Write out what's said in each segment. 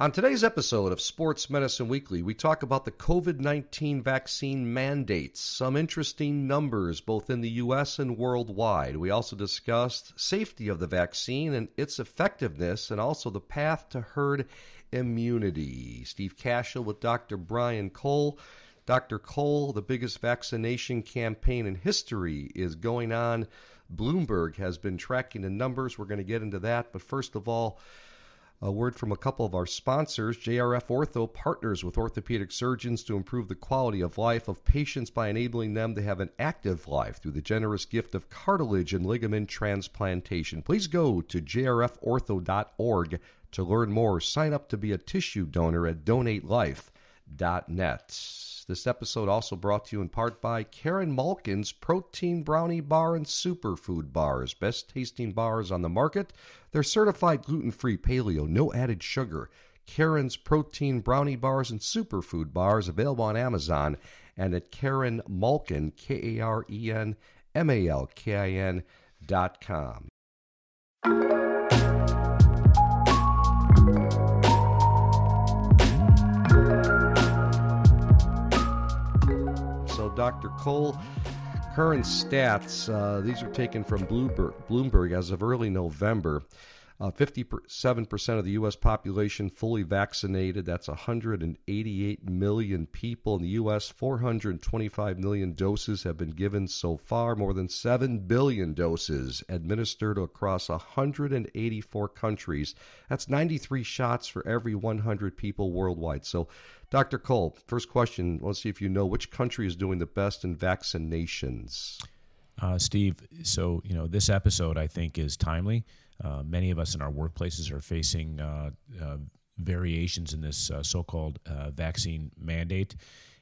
On today's episode of Sports Medicine Weekly, we talk about the COVID 19 vaccine mandates, some interesting numbers both in the U.S. and worldwide. We also discussed safety of the vaccine and its effectiveness, and also the path to herd immunity. Steve Cashel with Dr. Brian Cole. Dr. Cole, the biggest vaccination campaign in history is going on. Bloomberg has been tracking the numbers. We're going to get into that. But first of all, a word from a couple of our sponsors. JRF Ortho partners with orthopedic surgeons to improve the quality of life of patients by enabling them to have an active life through the generous gift of cartilage and ligament transplantation. Please go to jrfortho.org to learn more. Sign up to be a tissue donor at donatelife.net. This episode also brought to you in part by Karen Malkin's Protein Brownie Bar and Superfood Bars, best tasting bars on the market. They're certified gluten free paleo, no added sugar. Karen's Protein Brownie Bars and Superfood Bars available on Amazon and at Karen Malkin, K A R E N M A L K I N dot com. Dr. Cole, current stats, uh, these are taken from Bloomberg, Bloomberg as of early November. Uh, 57% of the U.S. population fully vaccinated. That's 188 million people. In the U.S., 425 million doses have been given so far, more than 7 billion doses administered across 184 countries. That's 93 shots for every 100 people worldwide. So, Dr. Cole, first question let's see if you know which country is doing the best in vaccinations. Uh, Steve, so, you know, this episode I think is timely. Uh, many of us in our workplaces are facing uh, uh, variations in this uh, so called uh, vaccine mandate.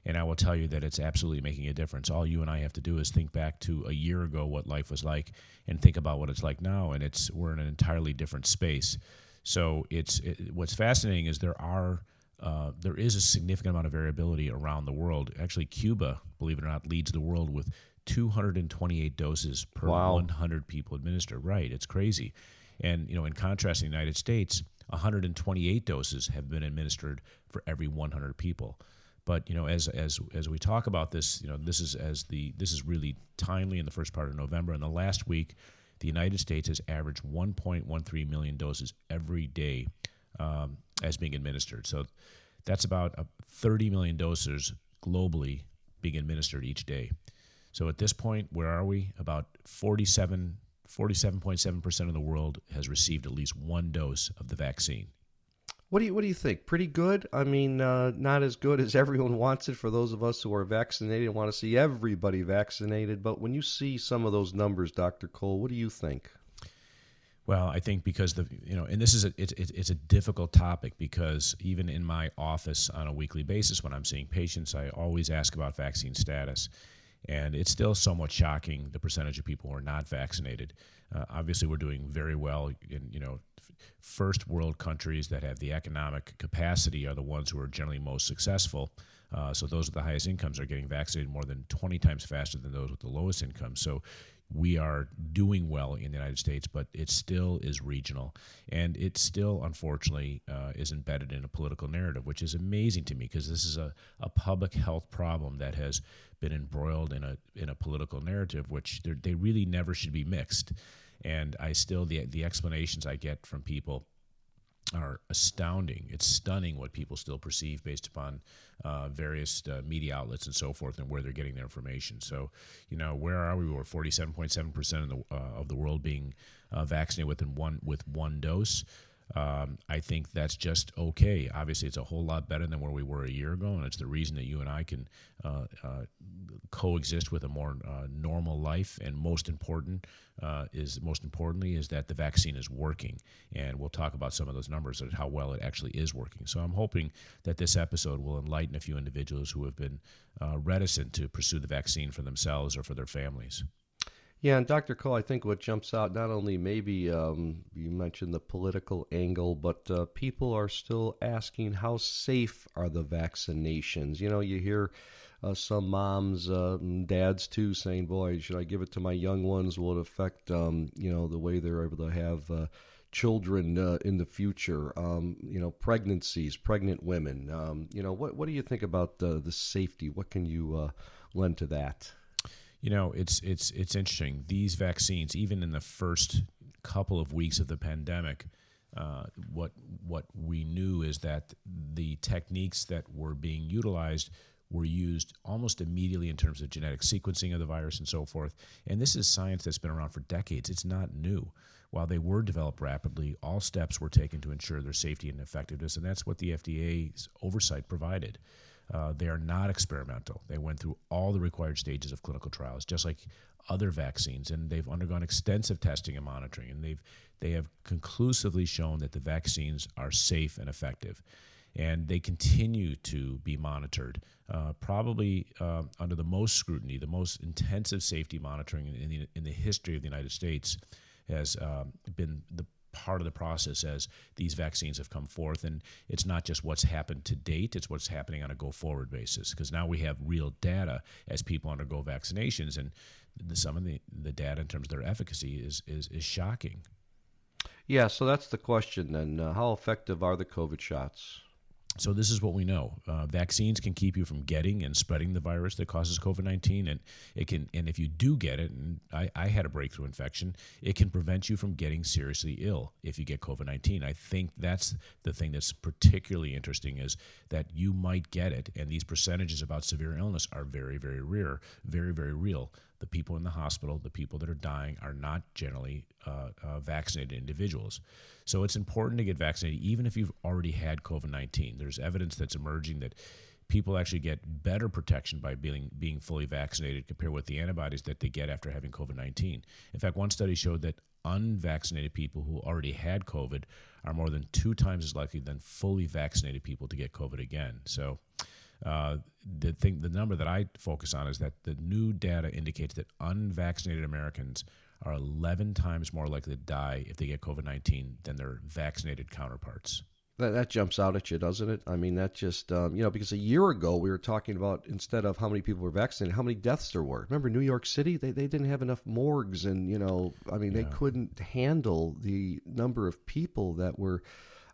And I will tell you that it's absolutely making a difference. All you and I have to do is think back to a year ago what life was like and think about what it's like now. And it's we're in an entirely different space. So it's it, what's fascinating is there are uh, there is a significant amount of variability around the world. Actually, Cuba, believe it or not, leads the world with 228 doses per Wow. 100 people administered. Right, it's crazy. And you know, in contrast, in the United States, 128 doses have been administered for every 100 people. But you know, as as as we talk about this, you know, this is as the this is really timely in the first part of November. In the last week, the United States has averaged 1.13 million doses every day um, as being administered. So that's about uh, 30 million doses globally being administered each day. So at this point, where are we? About 47, 47.7% of the world has received at least one dose of the vaccine. What do you What do you think? Pretty good. I mean, uh, not as good as everyone wants it for those of us who are vaccinated and want to see everybody vaccinated. But when you see some of those numbers, Doctor Cole, what do you think? Well, I think because the you know, and this is a it's it's it's a difficult topic because even in my office on a weekly basis when I'm seeing patients, I always ask about vaccine status, and it's still somewhat shocking the percentage of people who are not vaccinated. Uh, obviously, we're doing very well in you know first world countries that have the economic capacity are the ones who are generally most successful. Uh, so those with the highest incomes are getting vaccinated more than 20 times faster than those with the lowest income. So we are doing well in the United States, but it still is regional, and it still, unfortunately, uh, is embedded in a political narrative, which is amazing to me because this is a, a public health problem that has been embroiled in a in a political narrative, which they really never should be mixed. And I still the the explanations I get from people are astounding. It's stunning what people still perceive based upon uh, various uh, media outlets and so forth, and where they're getting their information. So, you know, where are we? We're forty-seven point seven percent of the uh, of the world being uh, vaccinated within one with one dose. Um, I think that's just okay. Obviously, it's a whole lot better than where we were a year ago, and it's the reason that you and I can uh, uh, coexist with a more uh, normal life. And most important uh, is most importantly is that the vaccine is working, and we'll talk about some of those numbers and how well it actually is working. So I'm hoping that this episode will enlighten a few individuals who have been uh, reticent to pursue the vaccine for themselves or for their families. Yeah, and Dr. Cole, I think what jumps out not only maybe um, you mentioned the political angle, but uh, people are still asking how safe are the vaccinations. You know, you hear uh, some moms, uh, dads too, saying, "Boy, should I give it to my young ones? Will it affect um, you know the way they're able to have uh, children uh, in the future? Um, you know, pregnancies, pregnant women. Um, you know, what what do you think about the the safety? What can you uh, lend to that? You know, it's it's it's interesting. These vaccines, even in the first couple of weeks of the pandemic, uh, what what we knew is that the techniques that were being utilized were used almost immediately in terms of genetic sequencing of the virus and so forth. And this is science that's been around for decades. It's not new. While they were developed rapidly, all steps were taken to ensure their safety and effectiveness, and that's what the FDA's oversight provided. Uh, they are not experimental. They went through all the required stages of clinical trials, just like other vaccines, and they've undergone extensive testing and monitoring, and they've they have conclusively shown that the vaccines are safe and effective and they continue to be monitored, uh, probably uh, under the most scrutiny, the most intensive safety monitoring in the, in the history of the United States has uh, been the part of the process as these vaccines have come forth. And it's not just what's happened to date, it's what's happening on a go forward basis. Because now we have real data as people undergo vaccinations. And the, some of the, the data in terms of their efficacy is, is, is shocking. Yeah, so that's the question then. Uh, how effective are the COVID shots? So this is what we know: uh, vaccines can keep you from getting and spreading the virus that causes COVID nineteen, and it can. And if you do get it, and I, I, had a breakthrough infection, it can prevent you from getting seriously ill if you get COVID nineteen. I think that's the thing that's particularly interesting is that you might get it, and these percentages about severe illness are very, very rare, very, very real the people in the hospital, the people that are dying, are not generally uh, uh, vaccinated individuals. So it's important to get vaccinated, even if you've already had COVID 19. There's evidence that's emerging that people actually get better protection by being, being fully vaccinated compared with the antibodies that they get after having COVID 19. In fact, one study showed that unvaccinated people who already had COVID are more than two times as likely than fully vaccinated people to get COVID again. So, uh, the thing, the number that I focus on is that the new data indicates that unvaccinated Americans are 11 times more likely to die if they get COVID 19 than their vaccinated counterparts. That, that jumps out at you, doesn't it? I mean, that just, um, you know, because a year ago we were talking about instead of how many people were vaccinated, how many deaths there were. Remember New York City? They, they didn't have enough morgues, and, you know, I mean, yeah. they couldn't handle the number of people that were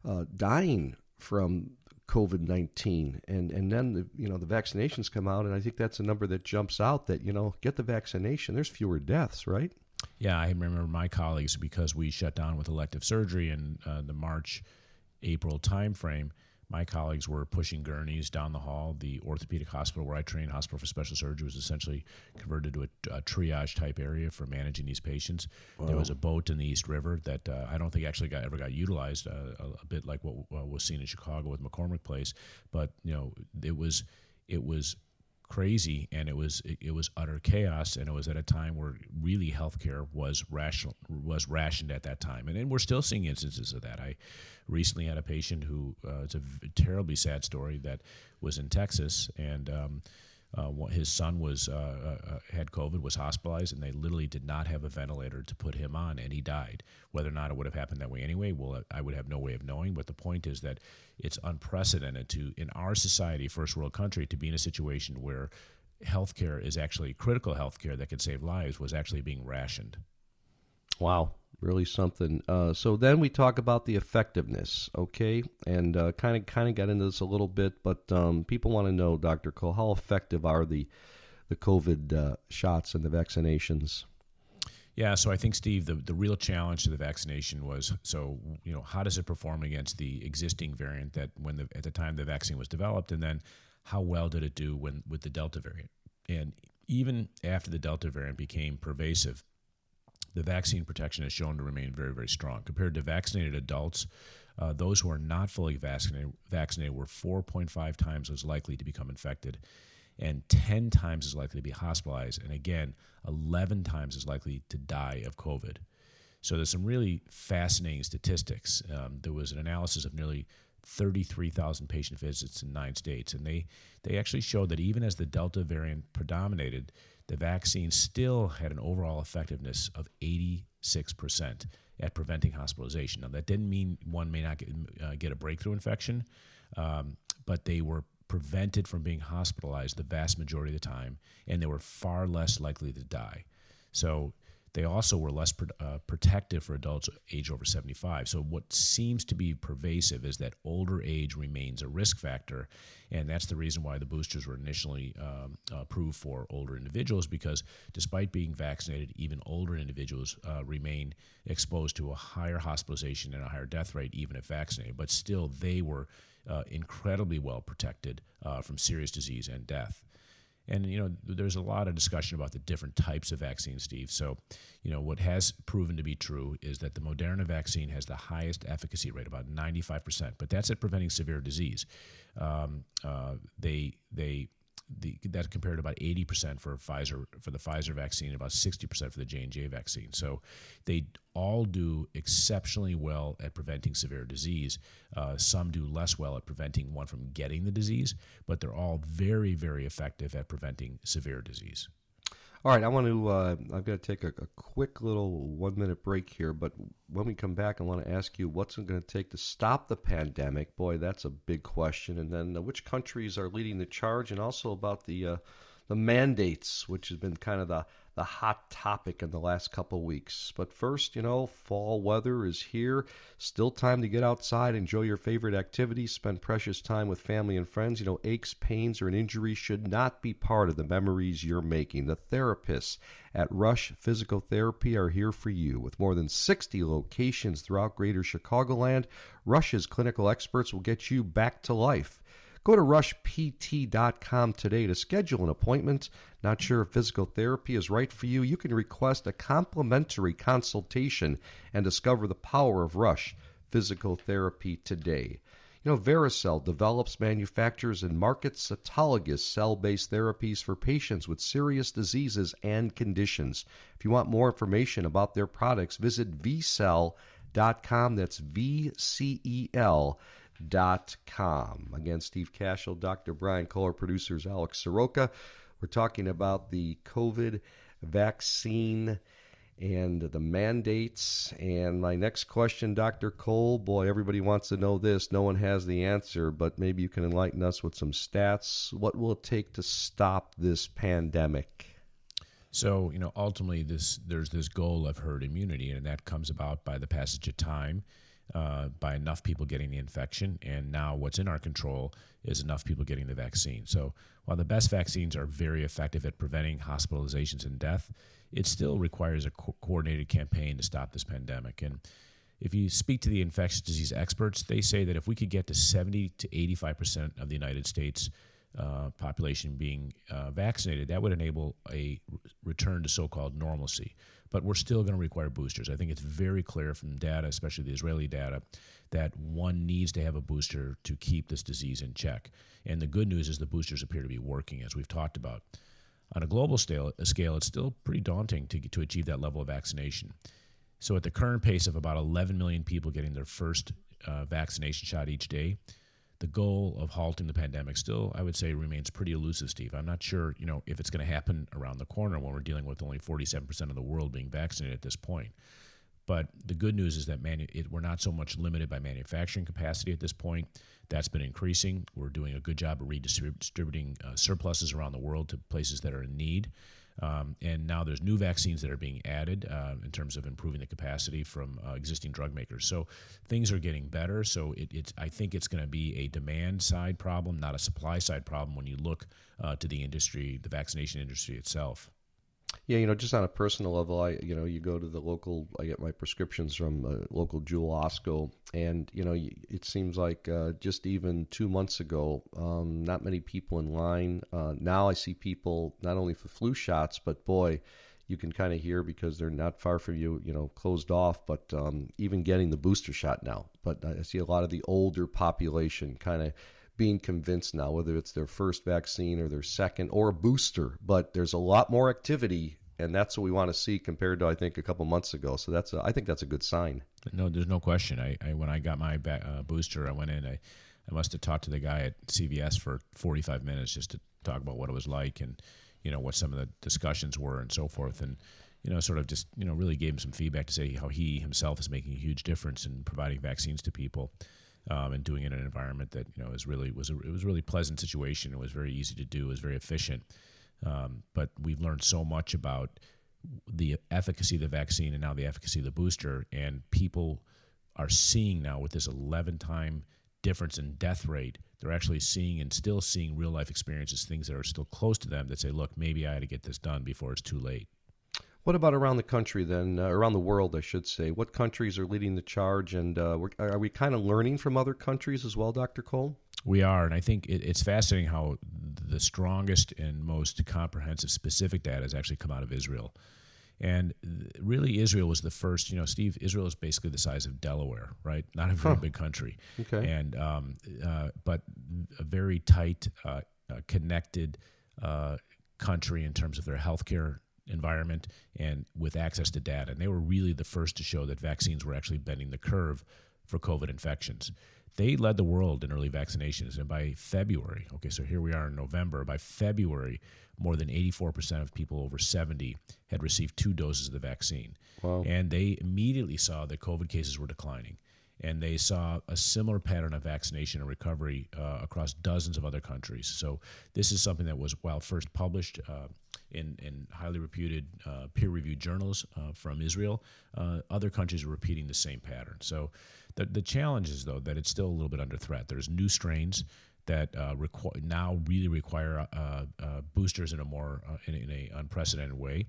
uh, dying from COVID nineteen, and and then the, you know the vaccinations come out, and I think that's a number that jumps out that you know get the vaccination. There's fewer deaths, right? Yeah, I remember my colleagues because we shut down with elective surgery in uh, the March April timeframe my colleagues were pushing gurneys down the hall. The orthopedic hospital where I trained, Hospital for Special Surgery, was essentially converted to a, a triage type area for managing these patients. Wow. There was a boat in the East River that uh, I don't think actually got, ever got utilized, uh, a, a, bit like what uh, was seen in Chicago with McCormick Place. But you know, it was it was crazy and it was it, it, was utter chaos and it was at a time where really healthcare was rational was rationed at that time. And, and we're still seeing instances of that. I recently had a patient who uh, it's a terribly sad story that was in texas and um, uh, his son was uh, uh, uh, had COVID, was hospitalized, and they literally did not have a ventilator to put him on, and he died. Whether or not it would have happened that way anyway, well, I would have no way of knowing. But the point is that it's unprecedented to in our society, first world country, to be in a situation where healthcare is actually critical healthcare that could save lives was actually being rationed. Wow really something. Uh, so then we talk about the effectiveness, okay, and kind of kind of got into this a little bit, but um, people want to know, Doctor Cole, how effective are the the COVID uh, shots and the vaccinations? Yeah, so I think Steve, the, the real challenge to the vaccination was so you know how does it perform against the existing variant that when the at the time the vaccine was developed, and then how well did it do when with the Delta variant, and even after the Delta variant became pervasive, the vaccine protection is shown to remain very, very strong. Compared to vaccinated adults, uh, those who are not fully vaccinated, vaccinated were 4.5 times as likely to become infected and 10 times as likely to be hospitalized, and again, 11 times as likely to die of COVID. So there's some really fascinating statistics. Um, there was an analysis of nearly 33,000 patient visits in nine states, and they, they actually showed that even as the Delta variant predominated, the vaccine still had an overall effectiveness of 86% at preventing hospitalization. Now, that didn't mean one may not get, uh, get a breakthrough infection, um, but they were prevented from being hospitalized the vast majority of the time, and they were far less likely to die. So, they also were less pro- uh, protective for adults age over 75. So, what seems to be pervasive is that older age remains a risk factor. And that's the reason why the boosters were initially um, approved for older individuals, because despite being vaccinated, even older individuals uh, remain exposed to a higher hospitalization and a higher death rate, even if vaccinated. But still, they were uh, incredibly well protected uh, from serious disease and death. And you know, there's a lot of discussion about the different types of vaccines, Steve. So, you know, what has proven to be true is that the Moderna vaccine has the highest efficacy rate, about 95%. But that's at preventing severe disease. Um, uh, they they the, that compared to about 80% for Pfizer for the Pfizer vaccine, about 60% for the J and J vaccine. So they all do exceptionally well at preventing severe disease. Uh, some do less well at preventing one from getting the disease, but they're all very, very effective at preventing severe disease. All right, I want to. Uh, I've got to take a, a, quick little one minute break here, but when we come back, I want to ask you what's it going to take to stop the pandemic. Boy, that's a big question. And then uh, which countries are leading the charge, and also about the uh, the mandates, which has been kind of the the hot topic in the last couple weeks. But first, you know, fall weather is here. Still time to get outside, enjoy your favorite activities, spend precious time with family and friends. You know, aches, pains, or an injury should not be part of the memories you're making. The therapists at Rush Physical Therapy are here for you. With more than 60 locations throughout greater Chicagoland, Rush's clinical experts will get you back to life. Go to rushpt.com today to schedule an appointment. Not sure if physical therapy is right for you? You can request a complimentary consultation and discover the power of Rush Physical Therapy today. You know, Vericel develops, manufactures, and markets autologous cell based therapies for patients with serious diseases and conditions. If you want more information about their products, visit vcel.com. That's V C E L com. Again, Steve Cashel, Dr. Brian Kohler, producers Alex Soroka. We're talking about the COVID vaccine and the mandates. And my next question, Dr. Cole, boy, everybody wants to know this. No one has the answer, but maybe you can enlighten us with some stats. What will it take to stop this pandemic? So, you know, ultimately, this there's this goal of herd immunity, and that comes about by the passage of time uh, by enough people getting the infection. And now, what's in our control is enough people getting the vaccine. So, while the best vaccines are very effective at preventing hospitalizations and death, it still requires a co- coordinated campaign to stop this pandemic. And if you speak to the infectious disease experts, they say that if we could get to 70 to 85% of the United States uh, population being uh, vaccinated, that would enable a return to so called normalcy but we're still going to require boosters. I think it's very clear from data, especially the Israeli data, that one needs to have a booster to keep this disease in check. And the good news is the boosters appear to be working, as we've talked about. On a global scale, it's still pretty daunting to, to achieve that level of vaccination. So, at the current pace of about 11 million people getting their first uh, vaccination shot each day, the goal of halting the pandemic still, I would say, remains pretty elusive, Steve. I'm not sure, you know, if it's going to happen around the corner when we're dealing with only 47% of the world being vaccinated at this point. But the good news is that manu- it, we're not so much limited by manufacturing capacity at this point. That's been increasing. We're doing a good job of redistributing uh, surpluses around the world to places that are in need. Um, and now there's new vaccines that are being added uh, in terms of improving the capacity from uh, existing drug makers. So things are getting better. So it, it's I think it's going to be a demand side problem, not a supply side problem when you look uh, to the industry, the vaccination industry itself. Yeah, you know, just on a personal level, I you know, you go to the local. I get my prescriptions from a local Jewel Osco, and you know, it seems like uh, just even two months ago, um, not many people in line. Uh, now I see people not only for flu shots, but boy, you can kind of hear because they're not far from you, you know, closed off. But um, even getting the booster shot now. But I see a lot of the older population kind of being convinced now, whether it's their first vaccine or their second or a booster. But there's a lot more activity, and that's what we want to see compared to I think a couple months ago. So that's a, I think that's a good sign. No, there's no question. I, I when I got my uh, booster, I went in. I I must have talked to the guy at CVS for 45 minutes just to talk about what it was like and you know what some of the discussions were and so forth and you know sort of just you know really gave him some feedback to say how he himself is making a huge difference in providing vaccines to people um, and doing it in an environment that you know is really was a, it was a really pleasant situation. It was very easy to do. It was very efficient. Um, but we've learned so much about the efficacy of the vaccine and now the efficacy of the booster, and people are seeing now with this 11 time difference in death rate, they're actually seeing and still seeing real life experiences, things that are still close to them that say, look, maybe I had to get this done before it's too late. What about around the country then, uh, around the world, I should say? What countries are leading the charge, and uh, are we kind of learning from other countries as well, Dr. Cole? We are, and I think it, it's fascinating how the strongest and most comprehensive specific data has actually come out of Israel. And really, Israel was the first. You know, Steve, Israel is basically the size of Delaware, right? Not a very huh. big country. Okay. And um, uh, but a very tight, uh, uh, connected uh, country in terms of their healthcare environment and with access to data. And they were really the first to show that vaccines were actually bending the curve for COVID infections. They led the world in early vaccinations, and by February, okay, so here we are in November, by February, more than 84% of people over 70 had received two doses of the vaccine. Wow. And they immediately saw that COVID cases were declining. And they saw a similar pattern of vaccination and recovery uh, across dozens of other countries. So, this is something that was, while first published uh, in, in highly reputed uh, peer reviewed journals uh, from Israel, uh, other countries are repeating the same pattern. So, the, the challenge is, though, that it's still a little bit under threat. There's new strains that uh, requ- now really require uh, uh, boosters in a more uh, in, in, a unprecedented way.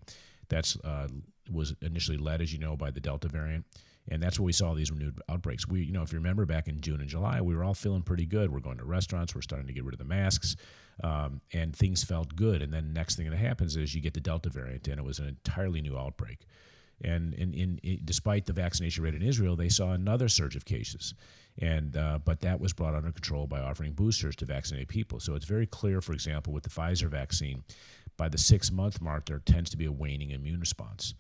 That's uh, was initially led, as you know, by the Delta variant, and that's what we saw these renewed outbreaks. We, you know, if you remember back in June and July, we were all feeling pretty good. We're going to restaurants, we're starting to get rid of the masks, um, and things felt good. And then next thing that happens is you get the Delta variant, and it was an entirely new outbreak. And in, in, in, despite the vaccination rate in Israel, they saw another surge of cases. And uh, but that was brought under control by offering boosters to vaccinate people. So it's very clear, for example, with the Pfizer vaccine, by the six month mark, there tends to be a waning immune response.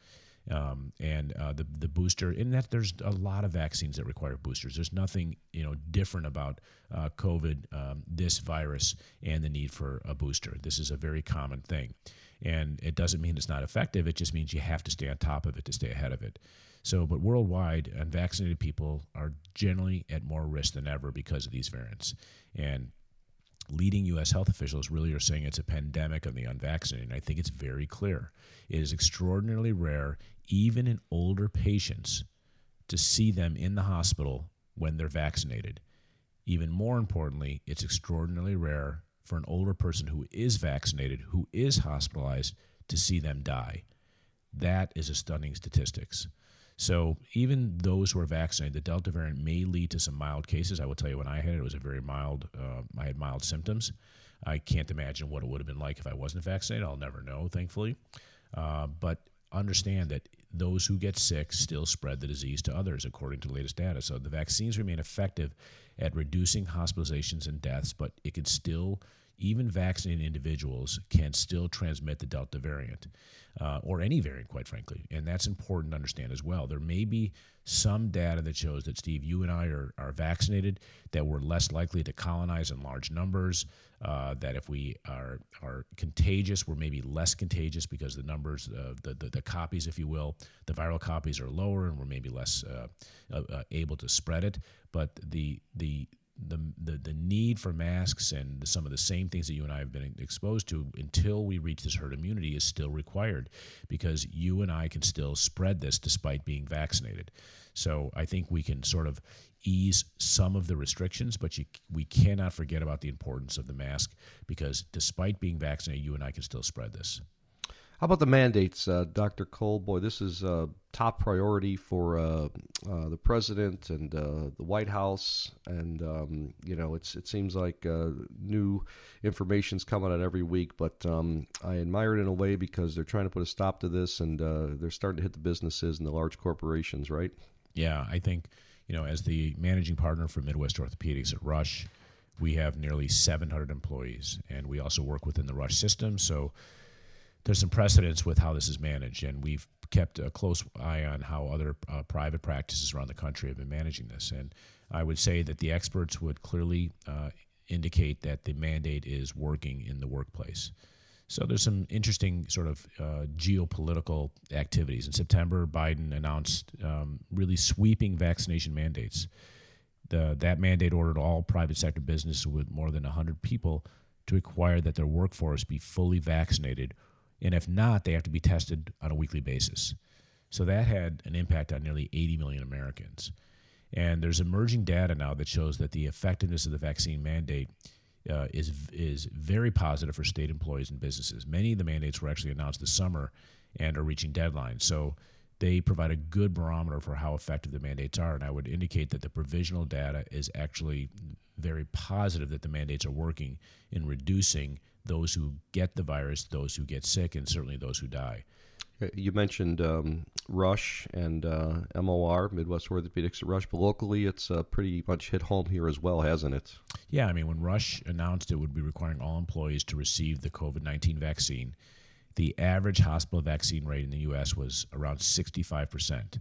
Um, and uh, the the booster in that there's a lot of vaccines that require boosters. There's nothing you know different about uh, COVID, um, this virus, and the need for a booster. This is a very common thing. And it doesn't mean it's not effective, it just means you have to stay on top of it to stay ahead of it. So, but worldwide, unvaccinated people are generally at more risk than ever because of these variants. And leading U.S. health officials really are saying it's a pandemic of the unvaccinated. And I think it's very clear. It is extraordinarily rare, even in older patients, to see them in the hospital when they're vaccinated. Even more importantly, it's extraordinarily rare for an older person who is vaccinated, who is hospitalized, to see them die. That is a stunning statistics. So even those who are vaccinated, the Delta variant may lead to some mild cases. I will tell you, when I had it, it was a very mild. Uh, I had mild symptoms. I can't imagine what it would have been like if I wasn't vaccinated. I'll never know, thankfully. Uh, but understand that those who get sick still spread the disease to others, according to the latest data. So the vaccines remain effective at reducing hospitalizations and deaths, but it can still, even vaccinated individuals can still transmit the Delta variant uh, or any variant, quite frankly. And that's important to understand as well. There may be some data that shows that, Steve, you and I are, are vaccinated, that we're less likely to colonize in large numbers, uh, that if we are, are contagious, we're maybe less contagious because the numbers, uh, the, the, the, copies, if you will, the viral copies are lower and we're maybe less uh, uh, uh, able to spread it. But the, the, the, the, the need for masks and some of the same things that you and I have been exposed to until we reach this herd immunity is still required because you and I can still spread this despite being vaccinated. So I think we can sort of ease some of the restrictions, but you, we cannot forget about the importance of the mask because despite being vaccinated, you and I can still spread this. How about the mandates, uh, Dr. Cole? Boy, this is a top priority for uh, uh, the president and uh, the White House, and um, you know, it's it seems like uh, new information's coming out every week. But um, I admire it in a way because they're trying to put a stop to this, and uh, they're starting to hit the businesses and the large corporations, right? Yeah, I think you know, as the managing partner for Midwest Orthopedics at Rush, we have nearly 700 employees, and we also work within the Rush system. So there's some precedence with how this is managed, and we've kept a close eye on how other uh, private practices around the country have been managing this. And I would say that the experts would clearly uh, indicate that the mandate is working in the workplace. So there's some interesting sort of uh, geopolitical activities. In September, Biden announced um, really sweeping vaccination mandates. The, that mandate ordered all private sector businesses with more than 100 people to require that their workforce be fully vaccinated And if not, they have to be tested on a weekly basis. So that had an impact on nearly 80 million Americans. And there's emerging data now that shows that the effectiveness of the vaccine mandate uh, is is very positive for state employees and businesses. Many of the mandates were actually announced this summer and are reaching deadlines. So they provide a good barometer for how effective the mandates are. And I would indicate that the provisional data is actually very positive that the mandates are working in reducing those who get the virus, those who get sick, and certainly those who die. You mentioned um, Rush and uh, MOR, Midwest Orthopedics at Rush, but locally it's uh, pretty much hit home here as well, hasn't it? Yeah, I mean, when Rush announced it would be requiring all employees to receive the COVID 19 vaccine, the average hospital vaccine rate in the U.S. was around 65%.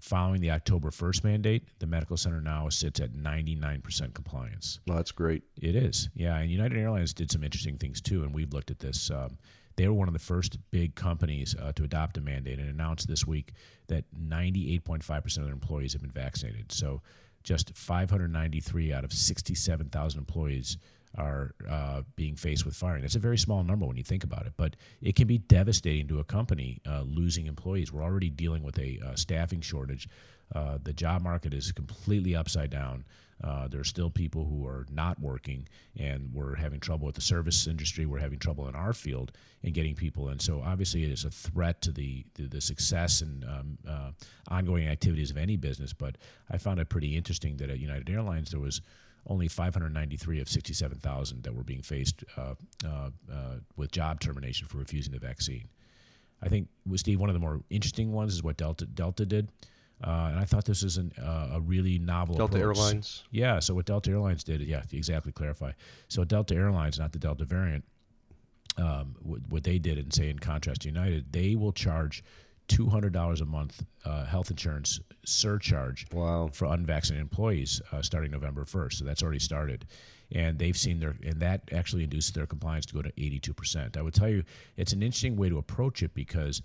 Following the October 1st mandate, the medical center now sits at 99% compliance. Well, that's great. It is, yeah. And United Airlines did some interesting things too, and we've looked at this. Um, they were one of the first big companies uh, to adopt a mandate and announced this week that 98.5% of their employees have been vaccinated. So just 593 out of 67,000 employees are uh, being faced with firing. That's a very small number when you think about it, but it can be devastating to a company uh, losing employees. We're already dealing with a uh, staffing shortage. Uh, the job market is completely upside down. Uh, there are still people who are not working, and we're having trouble with the service industry. We're having trouble in our field in getting people, and so obviously it is a threat to the the, success and um, uh, ongoing activities of any business. But I found it pretty interesting that at United Airlines there was only 593 of 67,000 that were being faced uh, uh, uh, with job termination for refusing the vaccine. I think, Steve, one of the more interesting ones is what Delta Delta did. Uh, and I thought this is an, uh, a really novel Delta approach. Airlines? Yeah, so what Delta Airlines did, yeah, exactly clarify. So Delta Airlines, not the Delta variant, um, what, what they did, and say in contrast to United, they will charge $200 a month uh, health insurance surcharge wow. for unvaccinated employees uh, starting November 1st. So that's already started. And they've seen their, and that actually induced their compliance to go to 82%. I would tell you, it's an interesting way to approach it because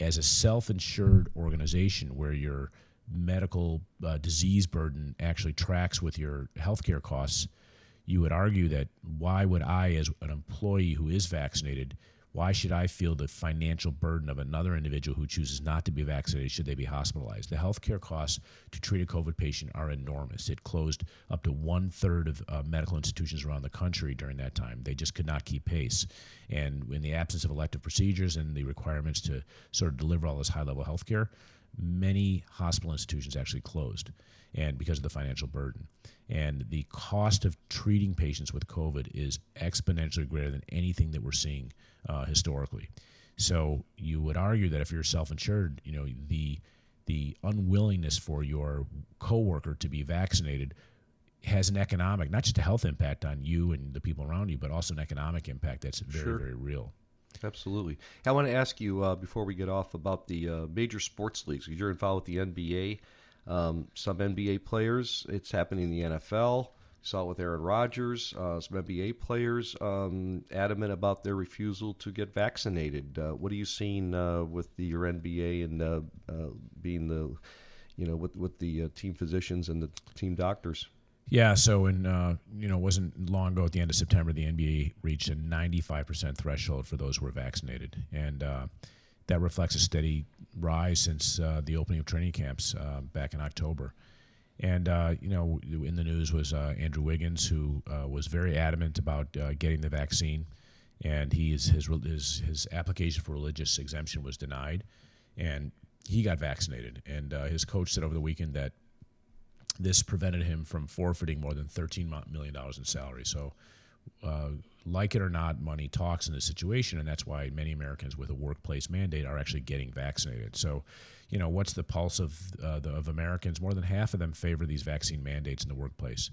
as a self insured organization where your medical uh, disease burden actually tracks with your healthcare costs, you would argue that why would I, as an employee who is vaccinated, why should I feel the financial burden of another individual who chooses not to be vaccinated should they be hospitalized? The healthcare costs to treat a COVID patient are enormous. It closed up to one third of uh, medical institutions around the country during that time. They just could not keep pace. And in the absence of elective procedures and the requirements to sort of deliver all this high level healthcare, many hospital institutions actually closed and because of the financial burden. And the cost of treating patients with COVID is exponentially greater than anything that we're seeing uh, historically. So you would argue that if you're self-insured, you know the the unwillingness for your coworker to be vaccinated has an economic, not just a health impact on you and the people around you, but also an economic impact that's very, sure. very real. Absolutely. I want to ask you uh, before we get off about the uh, major sports leagues because you're involved with the NBA. Um, some NBA players, it's happening in the NFL. saw it with Aaron Rodgers. Uh, some NBA players um, adamant about their refusal to get vaccinated. Uh, what are you seeing uh, with the, your NBA and uh, being the, you know, with with the team physicians and the team doctors? Yeah, so in uh, you know, it wasn't long ago at the end of September, the NBA reached a 95% threshold for those who were vaccinated, and uh, that reflects a steady rise since uh, the opening of training camps uh, back in October. And uh, you know, in the news was uh, Andrew Wiggins, who was very adamant about getting the vaccine, and he is, his his his application for religious exemption was denied, and he got vaccinated. And his coach said over the weekend that this prevented him from forfeiting more than $13 million in salary. So, uh, like it or not, money talks in this situation, and that's why many Americans with a workplace mandate are actually getting vaccinated. So, you know, what's the pulse of, uh, the, of Americans? More than half of them favor these vaccine mandates in the workplace.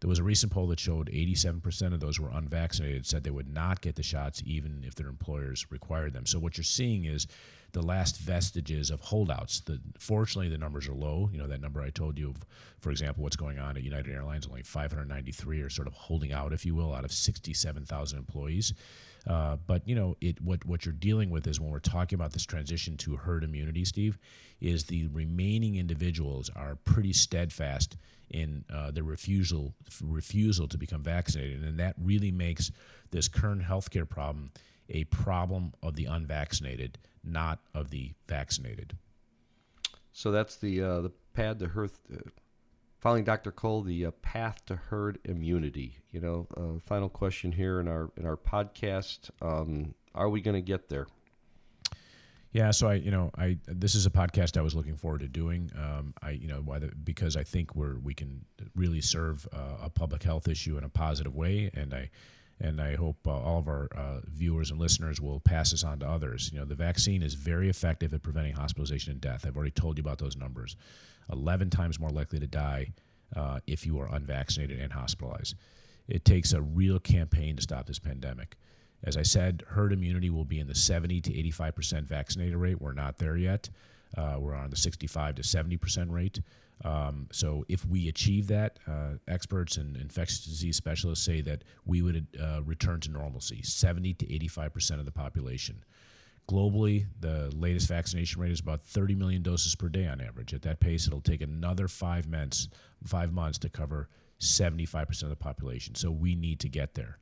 There was a recent poll that showed 87% of those who were unvaccinated said they would not get the shots even if their employers required them. So, what you're seeing is the last vestiges of holdouts. The, fortunately, the numbers are low. You know, that number I told you, of, for example, what's going on at United Airlines, only 593 are sort of holding out, if you will, out of 67,000 employees. Uh, but you know, it what what you're dealing with is when we're talking about this transition to herd immunity, Steve, is the remaining individuals are pretty steadfast in uh, their refusal refusal to become vaccinated, and that really makes this current healthcare problem a problem of the unvaccinated, not of the vaccinated. So that's the uh, the pad to herd. Uh, following Dr. Cole, the uh, path to herd immunity. You know, uh, final question here in our in our podcast: um, Are we going to get there? Yeah, so I, you know, I this is a podcast I was looking forward to doing. Um, I, you know, whether because I think we're we can really serve uh, a public health issue in a positive way, and I and I hope uh, all of our uh, viewers and listeners will pass this on to others. You know, the vaccine is very effective at preventing hospitalization and death. I've already told you about those numbers. Eleven times more likely to die uh, if you are unvaccinated and hospitalized. It takes a real campaign to stop this pandemic. As I said, herd immunity will be in the 70 to 85 percent vaccinated rate. We're not there yet. Uh, we're on the 65 to 70 percent rate. Um, so if we achieve that, uh, experts and infectious disease specialists say that we would uh, return to normalcy, 70 to 85 percent of the population. Globally, the latest vaccination rate is about 30 million doses per day on average. At that pace, it'll take another five months, five months to cover 75 percent of the population. So we need to get there.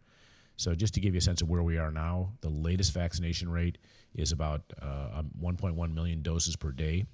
So just to give you a sense of where we are now, the latest vaccination rate is about uh, 1.1 million doses per day.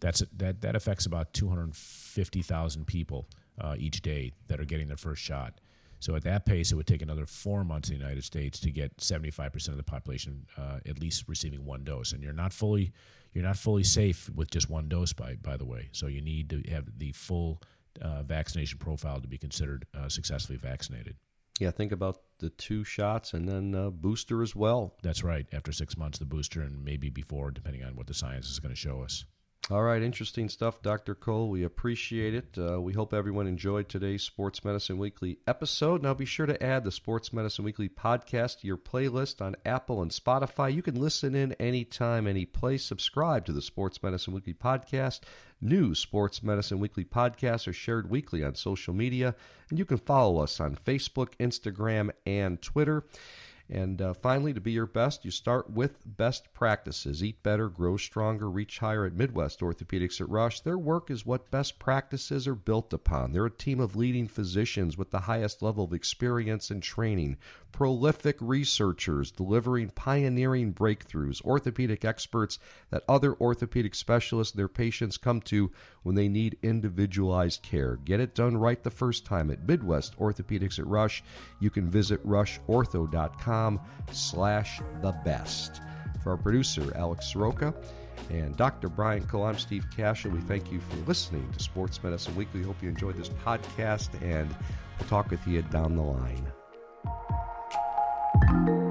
That's that that affects about 250,000 people uh, each day that are getting their first shot. So at that pace, it would take another four months in the United States to get 75% of the population uh, at least receiving one dose. And you're not fully you're not fully safe with just one dose, by by the way. So you need to have the full uh, vaccination profile to be considered uh, successfully vaccinated. Yeah, think about the two shots and then uh, booster as well. That's right. After six months, the booster, and maybe before, depending on what the science is going to show us. All right, interesting stuff, Dr. Cole. We appreciate it. Uh, we hope everyone enjoyed today's Sports Medicine Weekly episode. Now, be sure to add the Sports Medicine Weekly podcast to your playlist on Apple and Spotify. You can listen in anytime, any place. Subscribe to the Sports Medicine Weekly podcast. New Sports Medicine Weekly podcasts are shared weekly on social media, and you can follow us on Facebook, Instagram, and Twitter. And uh, finally, to be your best, you start with best practices. Eat better, grow stronger, reach higher at Midwest Orthopedics at Rush. Their work is what best practices are built upon. They're a team of leading physicians with the highest level of experience and training, prolific researchers delivering pioneering breakthroughs, orthopedic experts that other orthopedic specialists and their patients come to when they need individualized care. Get it done right the first time at Midwest Orthopedics at Rush. You can visit rushortho.com slash the best. For our producer, Alex Soroka, and Dr. Brian Cole, I'm Steve Cashel. We thank you for listening to Sports Medicine Weekly. Hope you enjoyed this podcast, and we'll talk with you down the line thank you